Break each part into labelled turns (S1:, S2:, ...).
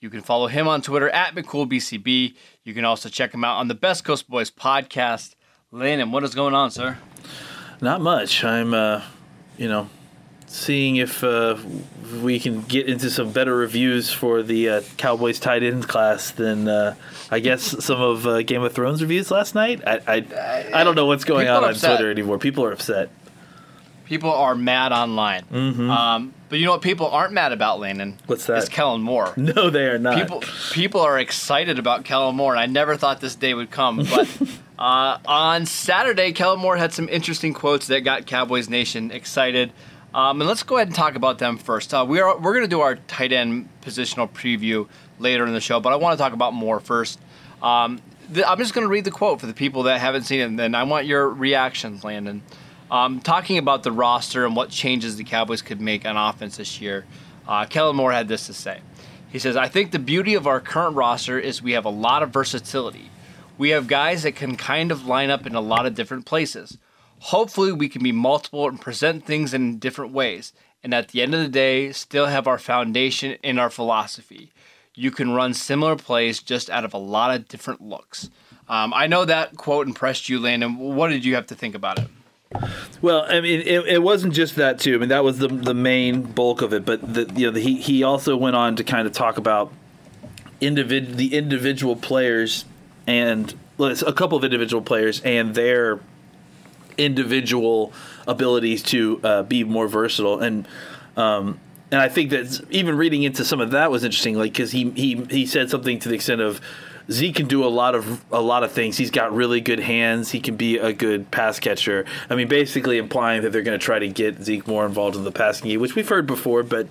S1: You can follow him on Twitter at McCoolBCB. You can also check him out on the Best Coast Boys podcast. Landon, what is going on, sir?
S2: Not much. I'm, uh, you know, seeing if uh, we can get into some better reviews for the uh, Cowboys tight end class than uh, I guess some of uh, Game of Thrones reviews last night. I I, I don't know what's going
S1: People
S2: on on. Twitter anymore. People are upset.
S1: People are mad online.
S2: Mm-hmm.
S1: Um, but you know what people aren't mad about, Landon?
S2: What's that?
S1: It's Kellen Moore.
S2: No, they are not.
S1: people people are excited about Kellen Moore, and I never thought this day would come. But uh, on Saturday, Kellen Moore had some interesting quotes that got Cowboys Nation excited. Um, and let's go ahead and talk about them first. Uh, we are we're going to do our tight end positional preview later in the show, but I want to talk about Moore first. Um, the, I'm just going to read the quote for the people that haven't seen it, and then I want your reactions, Landon. Um, talking about the roster and what changes the Cowboys could make on offense this year, uh, Kellen Moore had this to say. He says, I think the beauty of our current roster is we have a lot of versatility. We have guys that can kind of line up in a lot of different places. Hopefully, we can be multiple and present things in different ways. And at the end of the day, still have our foundation in our philosophy. You can run similar plays just out of a lot of different looks. Um, I know that quote impressed you, Landon. What did you have to think about it?
S2: Well, I mean, it, it wasn't just that too. I mean, that was the the main bulk of it. But the, you know, the, he he also went on to kind of talk about individ the individual players and well, a couple of individual players and their individual abilities to uh, be more versatile and. Um, and I think that even reading into some of that was interesting, like because he he he said something to the extent of Zeke can do a lot of a lot of things. He's got really good hands. He can be a good pass catcher. I mean, basically implying that they're going to try to get Zeke more involved in the passing game, which we've heard before. But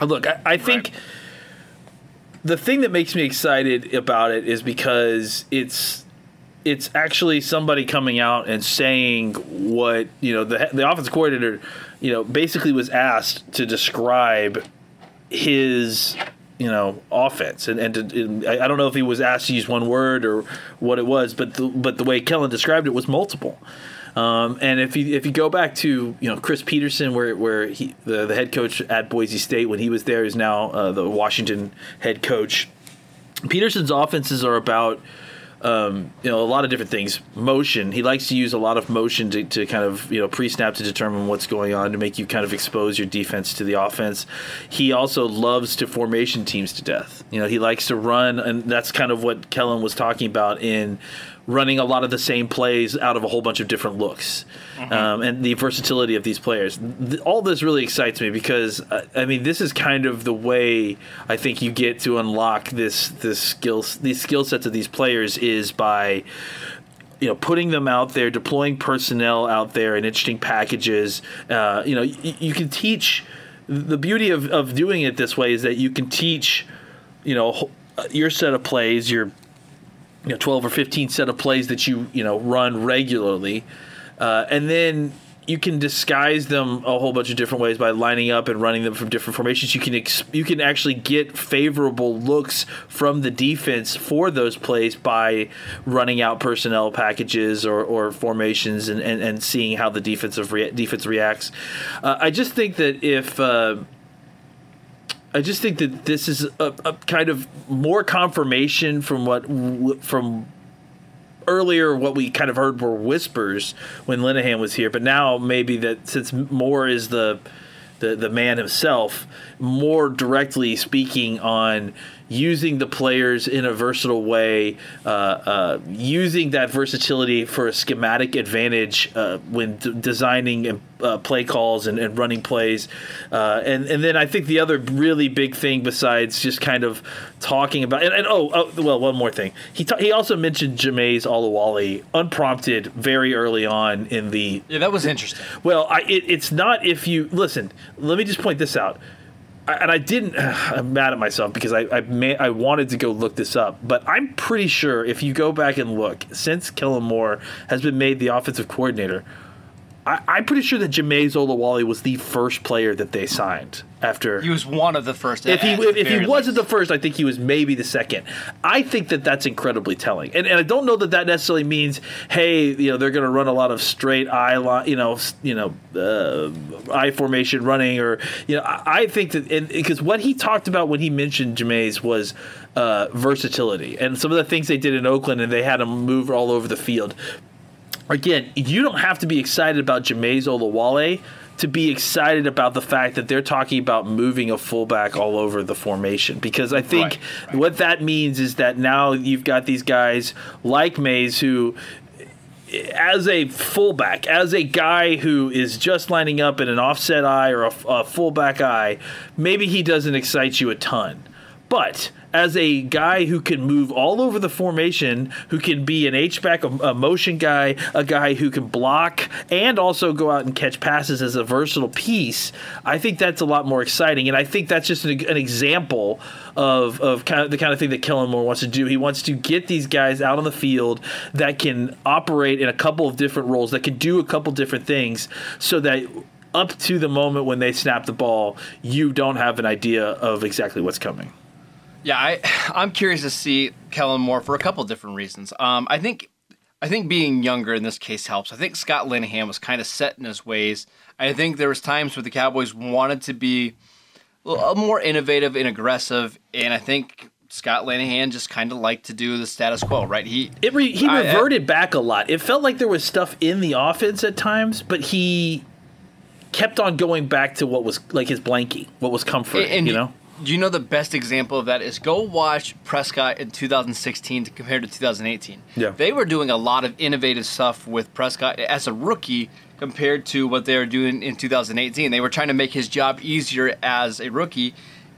S2: look, I, I think
S1: Right.
S2: the thing that makes me excited about it is because it's it's actually somebody coming out and saying what you know the the offensive coordinator you know basically was asked to describe his you know offense. And and, to, and I don't know if he was asked to use one word or what it was but the, but the way Kellen described it was multiple. Um, and if you if you go back to you know Chris Petersen where where he the, the head coach at Boise State when he was there is now uh, the Washington head coach. Petersen's offenses are about um, you know a lot of different things. Motion. He likes to use a lot of motion to, to kind of you know pre-snap to determine what's going on to make you kind of expose your defense to the offense. He also loves to formation teams to death. You know he likes to run, and that's kind of what Kellen was talking about in running a lot of the same plays out of a whole bunch of different looks, um, and the versatility of these players. Th- all this really excites me because uh, I mean this is kind of the way I think you get to unlock this this skills these skill sets of these players is by you know putting them out there, deploying personnel out there in interesting packages. Uh, you know you, you can teach. The beauty of, of doing it this way is that you can teach, you know, your set of plays, your you know 12 or 15 set of plays that you you know run regularly. Uh, and then you can disguise them a whole bunch of different ways by lining up and running them from different formations. You can ex- you can actually get favorable looks from the defense for those plays by running out personnel packages or, or formations and, and, and seeing how the defensive rea- defense reacts. Uh, I just think that if uh, I just think that this is a, a kind of more confirmation from what from earlier what we kind of heard were whispers when Linehan was here, but now maybe that since Moore is the the, the man himself, more directly speaking on using the players in a versatile way, uh, uh, using that versatility for a schematic advantage uh, when d- designing uh, play calls and, and running plays. Uh, and, and then I think the other really big thing besides just kind of talking about, and, and oh, oh, well, one more thing. He, ta- he also mentioned Jamize Olawale unprompted very early on in the
S1: Yeah, that was interesting.
S2: well, I, it, it's not if you listen. Let me just point this out. And I didn't. I'm mad at myself because I I, may, I wanted to go look this up, but I'm pretty sure if you go back and look, since Kellen Moore has been made the offensive coordinator, I, am pretty sure that Jamize Olawale was the first player that they signed after.
S1: He was one of the first.
S2: If he if, if he wasn't the first, I think he was maybe the second. I think that that's incredibly telling, and, and I don't know that that necessarily means, hey, you know, they're going to run a lot of straight eye line, you know, you know, uh, I formation running, or you know, I, I think that because what he talked about when he mentioned Jamize was uh, versatility and some of the things they did in Oakland, and they had him move all over the field again, you don't have to be excited about Jamize Olawale to be excited about the fact that they're talking about moving a fullback all over the formation because I think right, right. what that means is that now you've got these guys like Mays who as a fullback, as a guy who is just lining up in an offset I or a, a fullback I, maybe he doesn't excite you a ton. But as a guy who can move all over the formation, who can be an H back, a, a, motion guy, a guy who can block and also go out and catch passes as a versatile piece, I think that's a lot more exciting. And I think that's just an, an example of, of kind of the kind of thing that Kellen Moore wants to do. He wants to get these guys out on the field that can operate in a couple of different roles, that can do a couple different things, so that up to the moment when they snap the ball, you don't have an idea of exactly what's coming.
S1: Yeah, I I'm curious to see Kellen Moore for a couple different reasons. Um, I think I think being younger in this case helps. I think Scott Linehan was kind of set in his ways. I think there was times where the Cowboys wanted to be a more innovative and aggressive, and I think Scott Linehan just kind of liked to do the status quo, right? He
S2: it re, he reverted I, I, back a lot. It felt like there was stuff in the offense at times, but he kept on going back to what was like his blankie, what was comforting, and, you know
S1: you know the best example of that is go watch Prescott in 2016 compared to 2018.
S2: Yeah.
S1: They were doing a lot of innovative stuff with Prescott as a rookie compared to what they were doing in 2018. They were trying to make his job easier as a rookie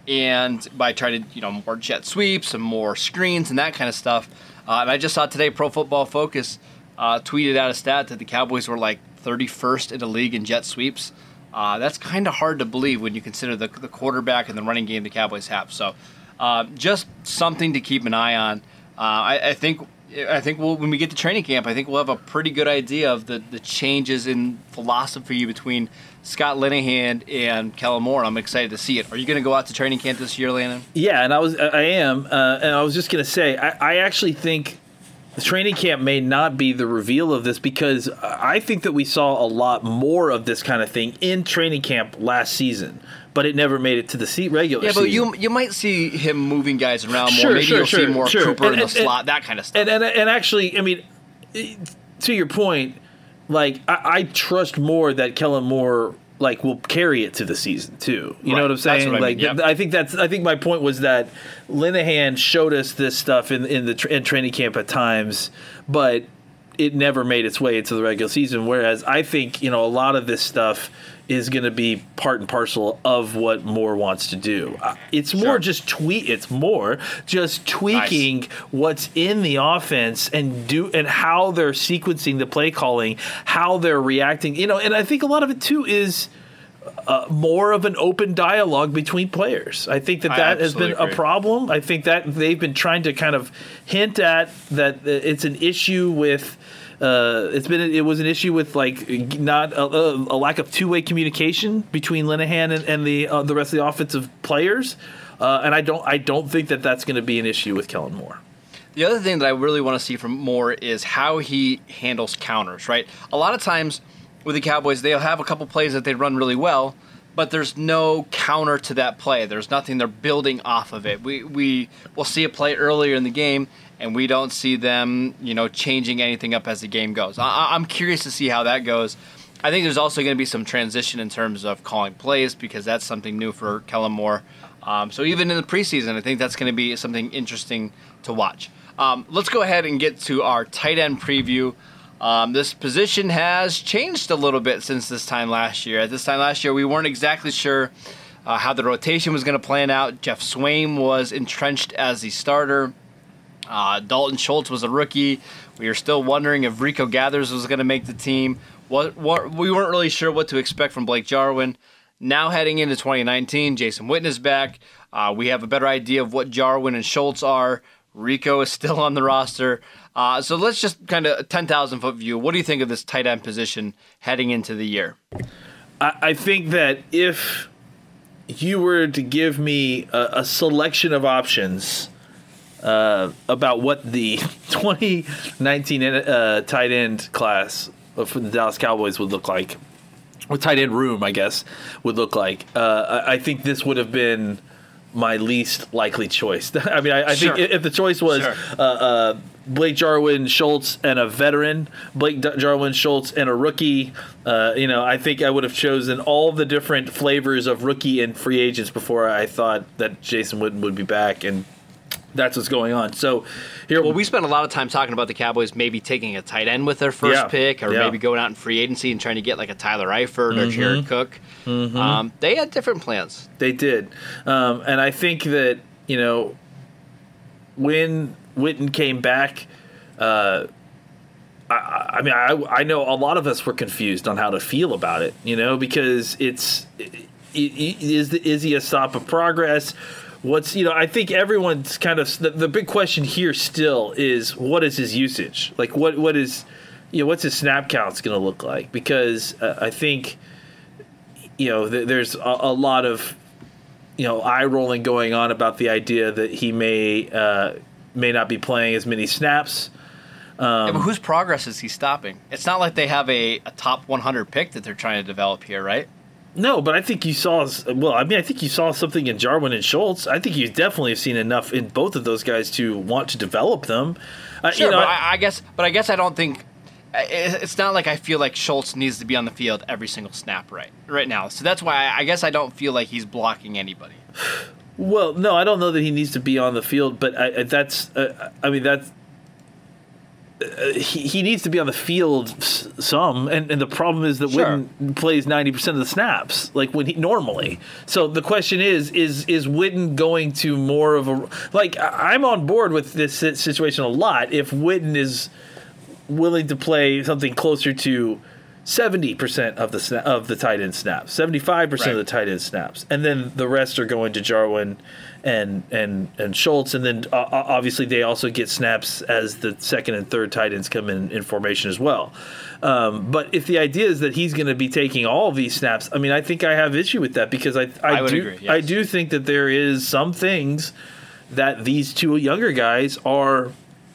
S1: and by trying to, you know, more jet sweeps and more screens and that kind of stuff. Uh, and I just saw today Pro Football Focus uh, tweeted out a stat that the Cowboys were like 31st in the league in jet sweeps. Uh, that's kind of hard to believe when you consider the, the quarterback and the running game the Cowboys have. So, uh, just something to keep an eye on. Uh, I, I, think I think we'll, when we get to training camp, I think we'll have a pretty good idea of the, the changes in philosophy between Scott Linehan and Kellen Moore. I'm excited to see it. Are you going to go out to training camp this year, Landon?
S2: Yeah, and I was I am, uh, and I was just going to say I, I actually think the training camp may not be the reveal of this because I think that we saw a lot more of this kind of thing in training camp last season, but it never made it to the seat regular.
S1: Yeah, but
S2: season.
S1: you you might see him moving guys around more. Sure, Maybe sure, you'll sure, see more Cooper and, in the and, slot, that kind of stuff.
S2: And, and, and actually, I mean, to your point, like I, I trust more that Kellen Moore like will carry it to the season too. You right. know what I'm saying? What I like yep. I think that's I think my point was that Linehan showed us this stuff in in the tra- in training camp at times, but it never made its way into the regular season. Whereas I think you know a lot of this stuff is going to be part and parcel of what Moore wants to do. Uh, it's more sure. just tweak. It's more just tweaking nice. what's in the offense and do and how they're sequencing the play calling, how they're reacting. You know, and I think a lot of it too is. Uh, more of an open dialogue between players. I think that that has been agree. a problem. I think that they've been trying to kind of hint at that it's an issue with uh, it's been it was an issue with like not a, a lack of two way communication between Linehan and, and the uh, the rest of the offensive players, uh, and I don't I don't think that that's going to be an issue with Kellen Moore.
S1: The other thing that I really want to see from Moore is how he handles counters. Right, a lot of times with the Cowboys, they'll have a couple plays that they run really well, but there's no counter to that play. There's nothing they're building off of it. We we will see a play earlier in the game and we don't see them, you know, changing anything up as the game goes. I- am curious to see how that goes. I think there's also going to be some transition in terms of calling plays because that's something new for Kellen Moore. Um, so even in the preseason, I think that's going to be something interesting to watch. Um, let's go ahead and get to our tight end preview. Um, this position has changed a little bit since this time last year. At this time last year, we weren't exactly sure uh, how the rotation was going to plan out. Geoff Swaim was entrenched as the starter. Uh, Dalton Schultz was a rookie. We were still wondering if Rico Gathers was going to make the team. What, what, we weren't really sure what to expect from Blake Jarwin. Now heading into 2019, Jason Witten is back. Uh, we have a better idea of what Jarwin and Schultz are. Rico is still on the roster. Uh, so let's just kind of 10,000 foot view. What do you think of this tight end position heading into the year?
S2: I, I think that if you were to give me a, a selection of options uh, about what the 2019 uh, tight end class for the Dallas Cowboys would look like, or tight end room, I guess, would look like, uh, I, I think this would have been my least likely choice. I mean, I, I sure. think if the choice was sure. uh, uh, Blake Jarwin, Schultz, and a veteran, Blake Jarwin, Schultz, and a rookie, uh, you know, I think I would have chosen all the different flavors of rookie and free agents before I thought that Jason Witten would be back. And that's what's going on. So
S1: here, well, we spent a lot of time talking about the Cowboys maybe taking a tight end with their first yeah, pick, or yeah. maybe going out in free agency and trying to get like a Tyler Eifert mm-hmm. or Jared Cook. Mm-hmm. Um, they had different plans.
S2: They did, um, and I think that you know when Witten came back. Uh, I, I mean, I, I know a lot of us were confused on how to feel about it, you know, because it's is is he a stop of progress? What's you know i think everyone's kind of the, the, big question here still is what is his usage like what what is you know what's his snap counts going to look like because uh, i think you know th- there's a, a, lot of you know eye rolling going on about the idea that he may uh, may not be playing as many snaps
S1: um, yeah, but whose progress is he stopping? It's not like they have a, a top 100 pick that they're trying to develop here, right?
S2: No, but I think you saw. Well, I mean, I think you saw something in Jarwin and Schultz. I think you definitely have seen enough in both of those guys to want to develop them.
S1: Uh, sure, you know, but I, I, guess, but I guess I don't think it's not like I feel like Schultz needs to be on the field every single snap right right now. So that's why I, I guess I don't feel like he's blocking anybody.
S2: Well, no, I don't know that he needs to be on the field, but I, that's. Uh, I mean, that's uh, he, he needs to be on the field some, and, and the problem is that sure. Witten plays ninety percent of the snaps, like when he normally. So the question is, is is Witten going to more of a like? I'm on board with this situation a lot. If Witten is willing to play something closer to seventy percent of the sna- of the tight end snaps, seventy five percent of the tight end snaps, and then the rest are going to Jarwin and and and Schultz, and then uh, obviously they also get snaps as the second and third tight ends come in in formation as well. Um, but if the idea is that he's going to be taking all these snaps, I mean, I think I have issue with that because I I, I do agree, yes. I do think that there is some things that these two younger guys are,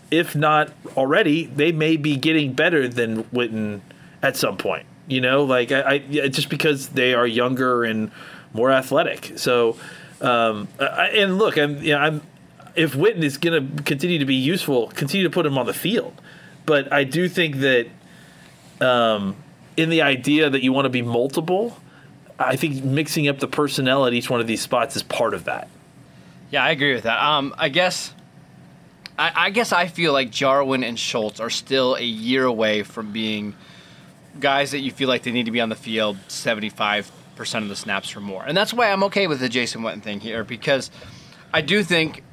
S2: if not already, they may be getting better than Witten at some point. You know, like I, I just because they are younger and more athletic. So um, and look, I'm, you know, I'm if Witten is going to continue to be useful, continue to put him on the field. But I do think that um, in the idea that you want to be multiple, I think mixing up the personnel at each one of these spots is part of that.
S1: Yeah, I agree with that. Um, I guess. I, I guess I feel like Jarwin and Schultz are still a year away from being guys that you feel like they need to be on the field 75 percent of the snaps or more, and that's why I'm okay with the Jason Witten thing here because I do think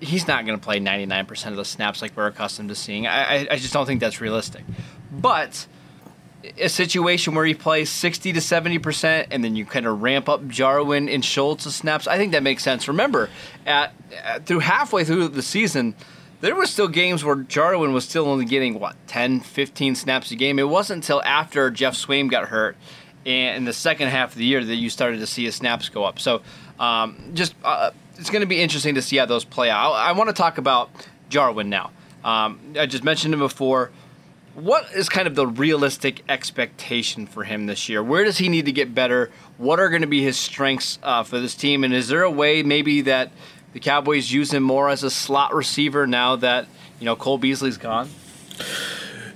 S1: he's not going to play 99% of the snaps like we're accustomed to seeing. I, I just don't think that's realistic. But a situation where he plays 60 to 70% and then you kind of ramp up Jarwin and Schultz snaps, I think that makes sense. Remember, at, at, through halfway through the season, there were still games where Jarwin was still only getting, what, 10, 15 snaps a game. It wasn't until after Geoff Swaim got hurt and in the second half of the year that you started to see his snaps go up. So um, just uh, it's going to be interesting to see how those play out. I, I want to talk about Jarwin now. Um, I just mentioned him before. What is kind of the realistic expectation for him this year? Where does he need to get better? What are going to be his strengths uh, for this team? And is there a way maybe that the Cowboys use him more as a slot receiver now that you know Cole Beasley's gone?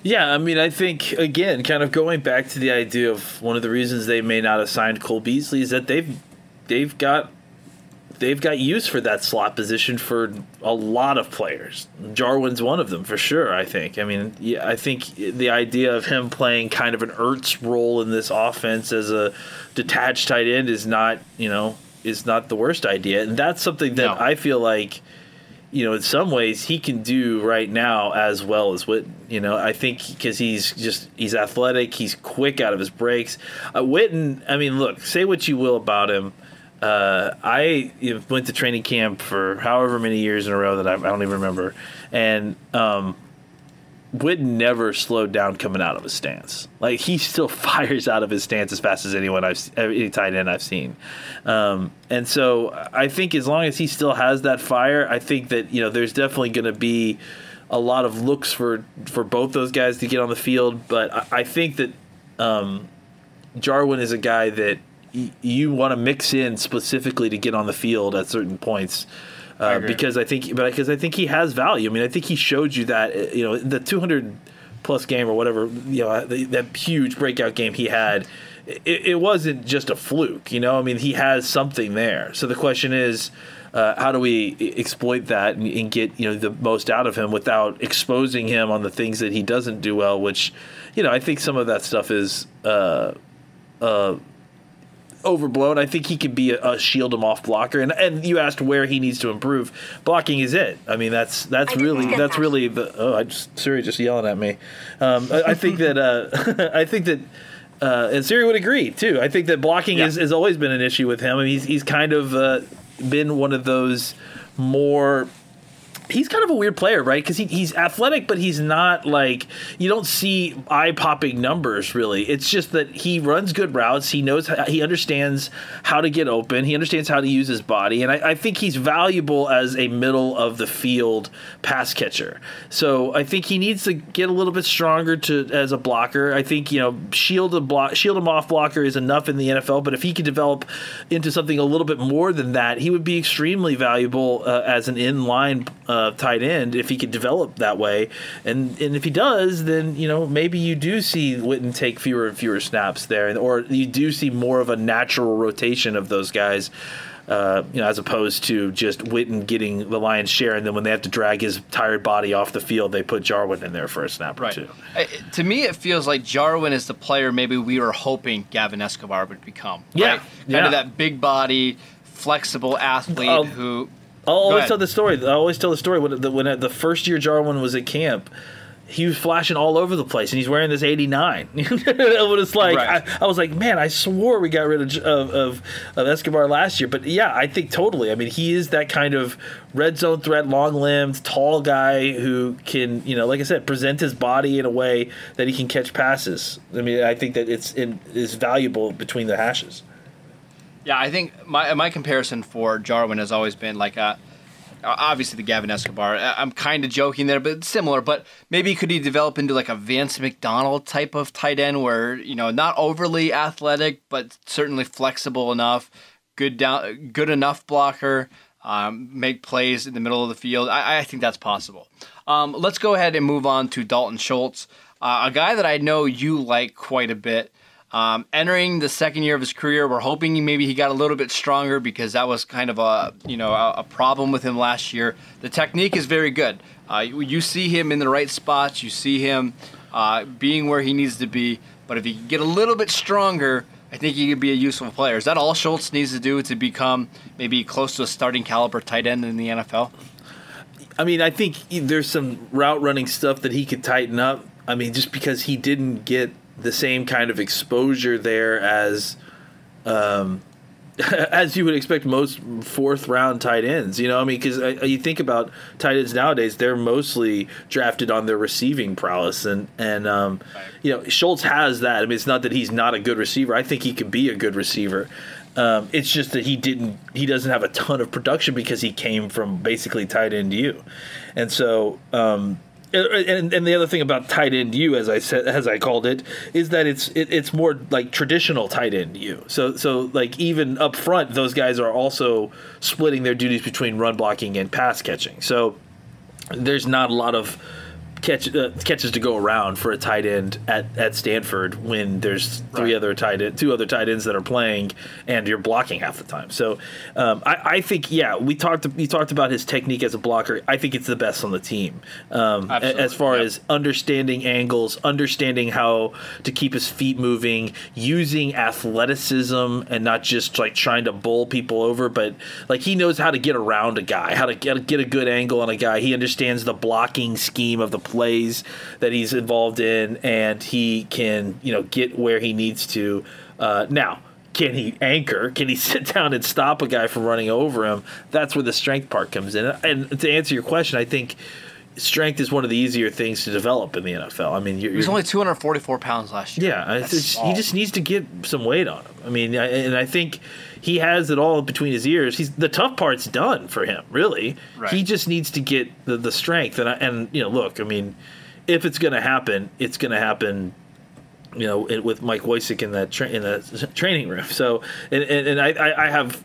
S2: Yeah, I mean, I think again, kind of going back to the idea of one of the reasons they may not have signed Cole Beasley is that they've they've got they've got use for that slot position for a lot of players. Jarwin's one of them for sure. I think. I mean, yeah, I think the idea of him playing kind of an Ertz role in this offense as a detached tight end is not you know is not the worst idea, and that's something that no. I feel like you know, in some ways, he can do right now as well as Witten. You know, I think because he's just he's athletic, he's quick out of his breaks. Uh, Witten, I mean, look, say what you will about him. Uh, I went to training camp for however many years in a row that I, I don't even remember, and um, Witten never slowed down coming out of his stance. Like he still fires out of his stance as fast as anyone I've any tight end I've seen. Um, and so I think as long as he still has that fire, I think that you know there's definitely going to be a lot of looks for for both those guys to get on the field. But I, I think that um, Jarwin is a guy that y- you want to mix in specifically to get on the field at certain points. Uh, because I think, but because I think he has value. I mean, I think he showed you that uh, you know the 200 plus game or whatever you know that huge breakout game he had. It, it, wasn't just a fluke, you know. I mean, he has something there. So the question is, uh, how do we exploit that and, and, get you know the most out of him without exposing him on the things that he doesn't do well? Which, you know, I think some of that stuff is. Uh, uh, overblown. I think he could be a, a, shield him off blocker. And and you asked where he needs to improve. Blocking is it. I mean that's that's really that's really the. Oh, I just Siri just yelling at me. Um, I, I, think that uh, I think that. Uh, and Siri would agree too. I think that blocking yeah. is, has always been an issue with him. I mean, he's he's kind of uh, been one of those more he's kind of a weird player, right? Because he, he's athletic, but he's not like you don't see eye popping numbers really. It's just that he runs good routes. He knows he understands how to get open. He understands how to use his body, and I, I, think he's valuable as a middle of the field pass catcher. So I think he needs to get a little bit stronger to as a blocker. I think you know shield a block, shield him off blocker is enough in the NFL, but if he could develop into something a little bit more than that, he would be extremely valuable uh, as an inline. Uh, uh, tight end if he could develop that way. And and if he does, then you know maybe you do see Witten take fewer and fewer snaps there, or you do see more of a natural rotation of those guys. Uh, you know, as opposed to just Witten getting the lion's share, and then when they have to drag his tired body off the field, they put Jarwin in there for a snap
S1: right.
S2: or two.
S1: to me, it feels like Jarwin is the player maybe we were hoping Gavin Escobar would become.
S2: Yeah,
S1: right? kind
S2: yeah.
S1: of that big body, flexible athlete um, who
S2: I'll always tell the story. I always tell the story when the, when the first year Jarwin was at camp he was flashing all over the place, and he's wearing this '89. it's like right. I, I, was like, man, I swore we got rid of, of, of Escobar last year, but yeah, I think totally. I mean, he is that kind of red zone threat, long limbed, tall guy who can, you know, like I said, present his body in a way that he can catch passes. I mean, I think that it's in, is valuable between the hashes.
S1: Yeah, I think my my comparison for Jarwin has always been like a, uh, obviously the Gavin Escobar. I'm kind of joking there, but similar. But maybe could he develop into like a Vance McDonald type of tight end, where you know not overly athletic, but certainly flexible enough, good down, good enough blocker, um, make plays in the middle of the field. I, I think that's possible. Um, let's go ahead and move on to Dalton Schultz, uh, a guy that I know you like quite a bit. Um, entering the second year of his career, we're hoping maybe he got a little bit stronger because that was kind of a you know a, a problem with him last year. The technique is very good. Uh, you, you, see him in the right spots. You see him uh, being where he needs to be. But if he can get a little bit stronger, I think he could be a useful player. Is that all Schultz needs to do to become maybe close to a starting caliber tight end in the NFL?
S2: I mean, I think there's some route running stuff that he could tighten up. I mean, just because he didn't get the same kind of exposure there as um, as you would expect most fourth round tight ends. You know, I mean, because uh, you think about tight ends nowadays, they're mostly drafted on their receiving prowess, and and um, you know Schultz has that. I mean, it's not that he's not a good receiver. I think he could be a good receiver. Um, it's just that he didn't. He doesn't have a ton of production because he came from basically tight end U, and so um, and, and the other thing about tight end U, as I said, as I called it, is that it's it, it's more like traditional tight end U. So so like even up front, those guys are also splitting their duties between run blocking and pass catching. So there's not a lot of catch uh, catches to go around for a tight end at, at Stanford when there's three
S1: Right.
S2: other tight end, two other tight ends that are playing and you're blocking half the time. So um, I, I think yeah, we talked we talked about his technique as a blocker. I think it's the best on the team um, as far
S1: yep.
S2: as understanding angles, understanding how to keep his feet moving, using athleticism and not just like trying to bowl people over, but like he knows how to get around a guy, how to get, get a good angle on a guy. He understands the blocking scheme of the plays that he's involved in, and he can you know get where he needs to. Uh, now. Can he anchor? Can he sit down and stop a guy from running over him? That's where the strength part comes in. And to answer your question, I think strength is one of the easier things to develop in the NFL. I mean, you're,
S1: He was only 244 pounds last year.
S2: yeah, it's
S1: That's
S2: just- he just needs to get some weight on him. I mean, I- and I think he has it all between his ears. He's the tough part's done for him. Really,
S1: Right.
S2: he just needs to get the, the strength. And I, and you know, look, I mean, if it's going to happen, it's going to happen. You know, it, with Mike Woicik in that tra- in the training room. So, and, and, and I, I I have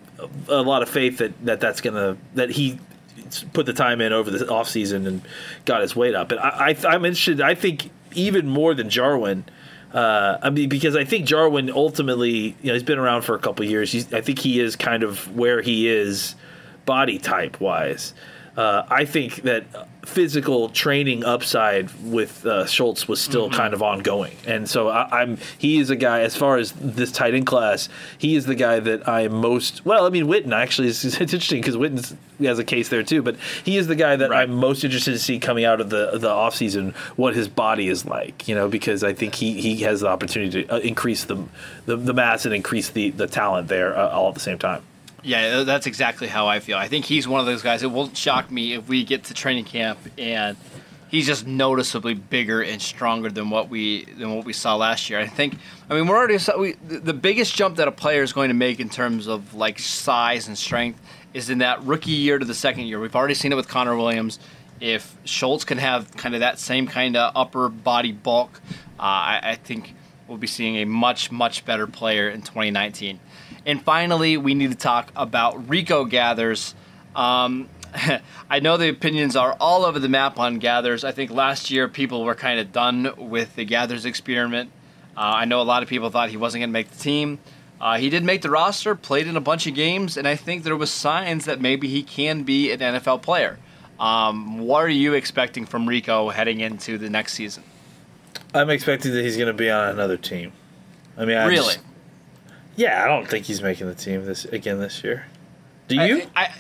S2: a lot of faith that, that that's gonna that he put the time in over the offseason and got his weight up. And I, I I'm interested. I think even more than Jarwin. Uh, I mean, because I think Jarwin ultimately, you know, he's been around for a couple years. He's, I think he is kind of where he is, body type wise. Uh, I think that physical training upside with uh, Schultz was still kind of ongoing, and so I, I'm he is a guy as far as this tight end class. He is the guy that I am most well. I mean, Witten actually is it's interesting because Witten has a case there too, but he is the guy that
S1: Right.
S2: I'm most interested to see coming out of the the offseason what his body is like. You know, because I think he he has the opportunity to uh, increase the, the the mass and increase the the talent there uh, all at the same time.
S1: Yeah, that's exactly how I feel. I think he's one of those guys. It won't shock me if we get to training camp and he's just noticeably bigger and stronger than what we than what we saw last year. I think. I mean, we're already we, the biggest jump that a player is going to make in terms of like size and strength is in that rookie year to the second year. We've already seen it with Connor Williams. If Schultz can have kind of that same kind of upper body bulk, uh, I, I think we'll be seeing a much much better player in 2019. And finally, we need to talk about Rico Gathers. Um, I know the opinions are all over the map on Gathers. I think last year people were kind of done with the Gathers experiment. Uh, I know a lot of people thought he wasn't going to make the team. Uh, he did make the roster, played in a bunch of games, and I think there was signs that maybe he can be an NFL player. Um, what are you expecting from Rico heading into the next season?
S2: I'm expecting that he's going to be on another team. I mean, I
S1: really?
S2: just- yeah, I don't think he's making the team this again this year. Do you?
S1: I, I,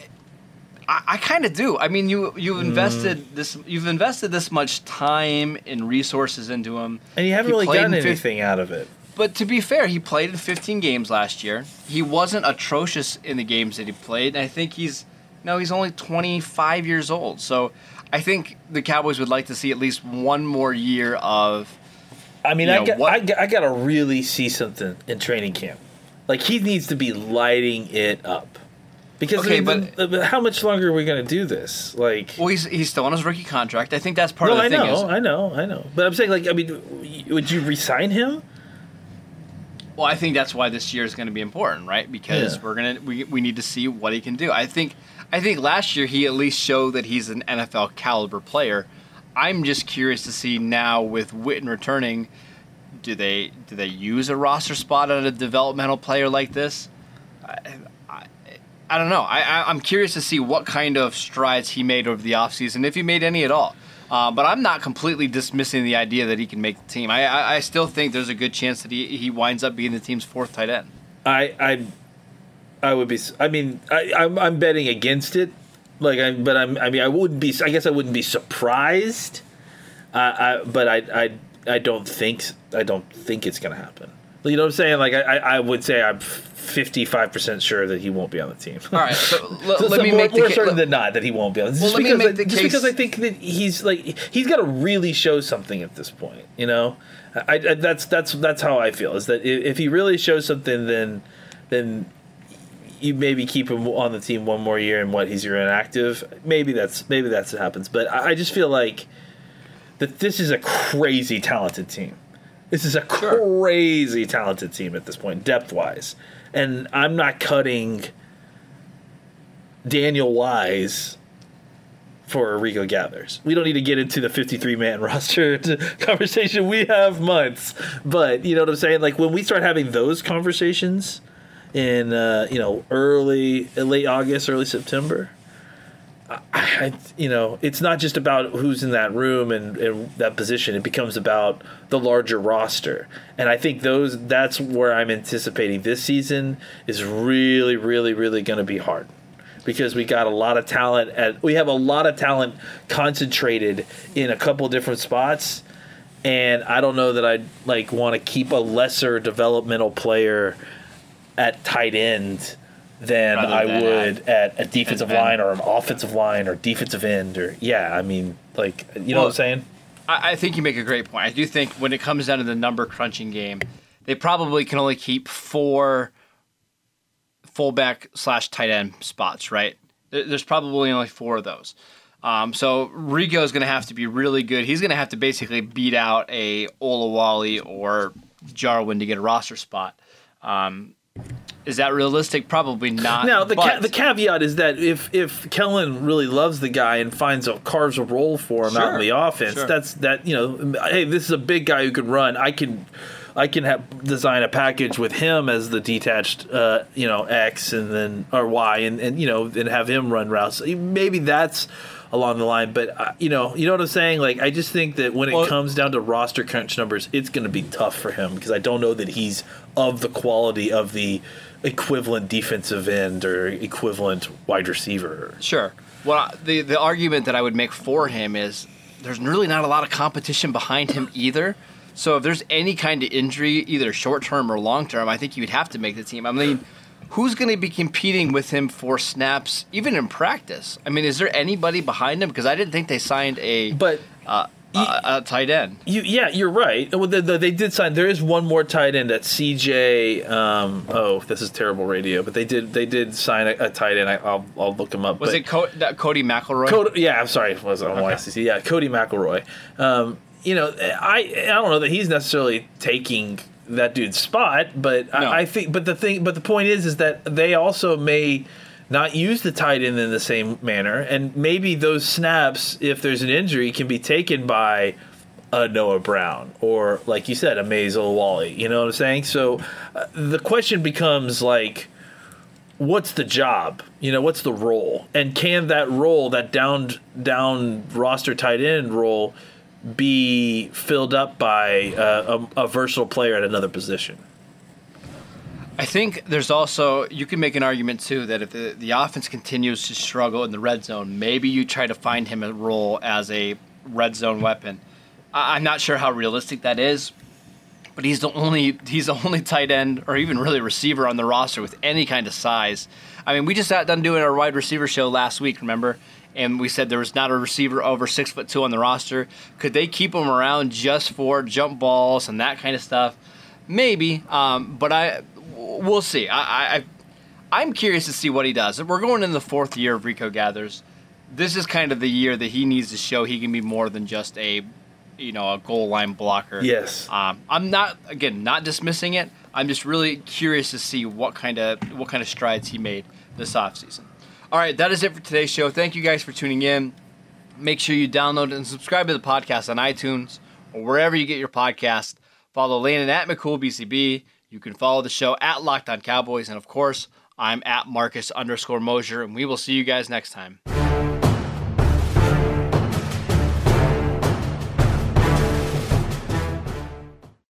S1: I, I kind of do. I mean, you you've
S2: Mm.
S1: invested this you've invested this much time and resources into him,
S2: and you haven't
S1: He
S2: really gotten anything out of it.
S1: But to be fair, he played in 15 games last year. He wasn't atrocious in the games that he played. And I think he's no, he's only 25 years old. So I think the Cowboys would like to see at least one more year of.
S2: I mean, I
S1: know,
S2: got,
S1: what-
S2: I, got, I got to really see something in training camp. Like he needs to be lighting it up. Because
S1: Okay,
S2: I mean,
S1: but-
S2: the- how much longer are we going to do this? Like,
S1: Well, he's he's still on his rookie contract. I think that's part
S2: no,
S1: of the
S2: I
S1: thing.
S2: know,
S1: is,
S2: I know, I know. But I'm saying, like, I mean, would you resign him?
S1: Well, I think that's why this year is going to be important, right? Because
S2: Yeah.
S1: we're gonna we, we need to see what he can do. I think I think last year he at least showed that he's an NFL caliber player. I'm just curious to see now with Witten returning, do they do they use a roster spot on a developmental player like this? I, I, I don't know. I, I'm curious to see what kind of strides he made over the offseason, if he made any at all. Uh, but I'm not completely dismissing the idea that he can make the team. I, I, I still think there's a good chance that he, he winds up being the team's fourth tight end.
S2: I, I, I would be. I mean, I, I'm, I'm betting against it. Like, I, but I'm. I mean, I wouldn't be. I guess I wouldn't be surprised. Uh, I, but I, I, I don't think. I don't think it's going to happen. You know what I'm saying? Like, I, I would say I'm 55 percent sure that he won't be on the team.
S1: All right, so l-
S2: So-
S1: let
S2: so
S1: me
S2: more,
S1: make the
S2: more
S1: ca-
S2: certain
S1: let-
S2: than not that he won't be on. Just
S1: Well, let me make the
S2: just
S1: case-
S2: because I think that he's like he's got to really show something at this point. You know, I, I, that's that's that's how I feel. Is that if, if he really shows something, then then you maybe keep him on the team one more year and what he's your inactive. Maybe that's maybe that's what happens. But I, I just feel like that this is a crazy talented team. This is a
S1: Sure.
S2: crazy talented team at this point, depth wise. And I'm not cutting Daniel Wise for Rico Gathers. We don't need to get into the 53 man roster conversation. We have months, but you know what I'm saying. Like when we start having those conversations in uh, you know early late August, early September. I, I, you know, it's not just about who's in that room and, and that position. It becomes about the larger roster, and I think those that's where I'm anticipating this season is really, really, really going to be hard. Because we got a lot of talent at we have a lot of talent concentrated in a couple different spots. And I don't know that I'd like want to keep a lesser developmental player at tight end than
S1: Rather
S2: I
S1: than
S2: would at a defensive
S1: at
S2: line or an offensive line or defensive end or yeah, I mean like you know
S1: Well,
S2: what I'm saying?
S1: I, I think you make a great point. I do think when it comes down to the number crunching game, they probably can only keep four fullback slash tight end spots, right? There's probably only four of those. Um, so Rico is going to have to be really good. He's going to have to basically beat out a Olawale or Jarwin to get a roster spot. Um, is that realistic? Probably not.
S2: Now the ca- the caveat is that if if Kellen really loves the guy and finds a carves a role for him out in the offense,
S1: sure.
S2: that's that you know, hey, this is a big guy who can run. I can. I can have design a package with him as the detached, uh, you know, X and then or Y, and, and you know, and have him run routes. Maybe that's along the line, but uh, you know, you know what I'm saying. Like, I just think that when it
S1: Well-
S2: comes down to roster crunch numbers, it's going to be tough for him because I don't know that he's of the quality of the equivalent defensive end or equivalent wide receiver.
S1: Sure. Well, the the argument that I would make for him is there's really not a lot of competition behind him either. So if there's any kind of injury, either short term or long term, I think you would have to make the team. I mean, who's going to be competing with him for snaps, even in practice? I mean, is there anybody behind him? Because I didn't think they signed a
S2: But
S1: uh, a, a tight end.
S2: You, yeah, you're right. Well, the, the, they did sign. There is one more tight end at CJ. Um, oh, this is terrible radio, but they did they did sign a, a tight end. I, I'll I'll look him up.
S1: Was
S2: but-
S1: it Co- Codey McElroy?
S2: Codey, yeah, I'm sorry, it was on YCC. Yeah, Codey McElroy. Um, you know, I I don't know that he's necessarily taking that dude's spot, but
S1: No.
S2: I, I think. But the thing, but the point is, is that they also may not use the tight end in the same manner, and maybe those snaps, if there's an injury, can be taken by a Noah Brown or, like you said, a Maze Wally. You know what I'm saying? So uh, the question becomes like what's the job? You know, what's the role? And can that role, that down down roster tight end role, be filled up by uh, a, a versatile player at another position?
S1: I think there's also you can make an argument too that if the, the offense continues to struggle in the red zone, maybe you try to find him a role as a red zone weapon. I, I'm not sure how realistic that is, but he's the only he's the only tight end or even really receiver on the roster with any kind of size. I mean, we just got done doing our wide receiver show last week, remember? And we said there was not a receiver over six foot two on the roster. Could they keep him around just for jump balls and that kind of stuff? Maybe, um, but I we'll see. I, I I'm curious to see what he does. We're going in the fourth year of Rico Gathers. This is kind of the year that he needs to show he can be more than just a, you know, a goal line blocker.
S2: Yes.
S1: Um, I'm not again not dismissing it. I'm just really curious to see what kind of what kind of strides he made this offseason. All right, that is it for today's show. Thank you guys for tuning in. Make sure you download and subscribe to the podcast on iTunes or wherever you get your podcast. Follow Landon at McCoolBCB. You can follow the show at Locked On Cowboys, and of course, I'm at Marcus underscore Mosher, and we will see you guys next time.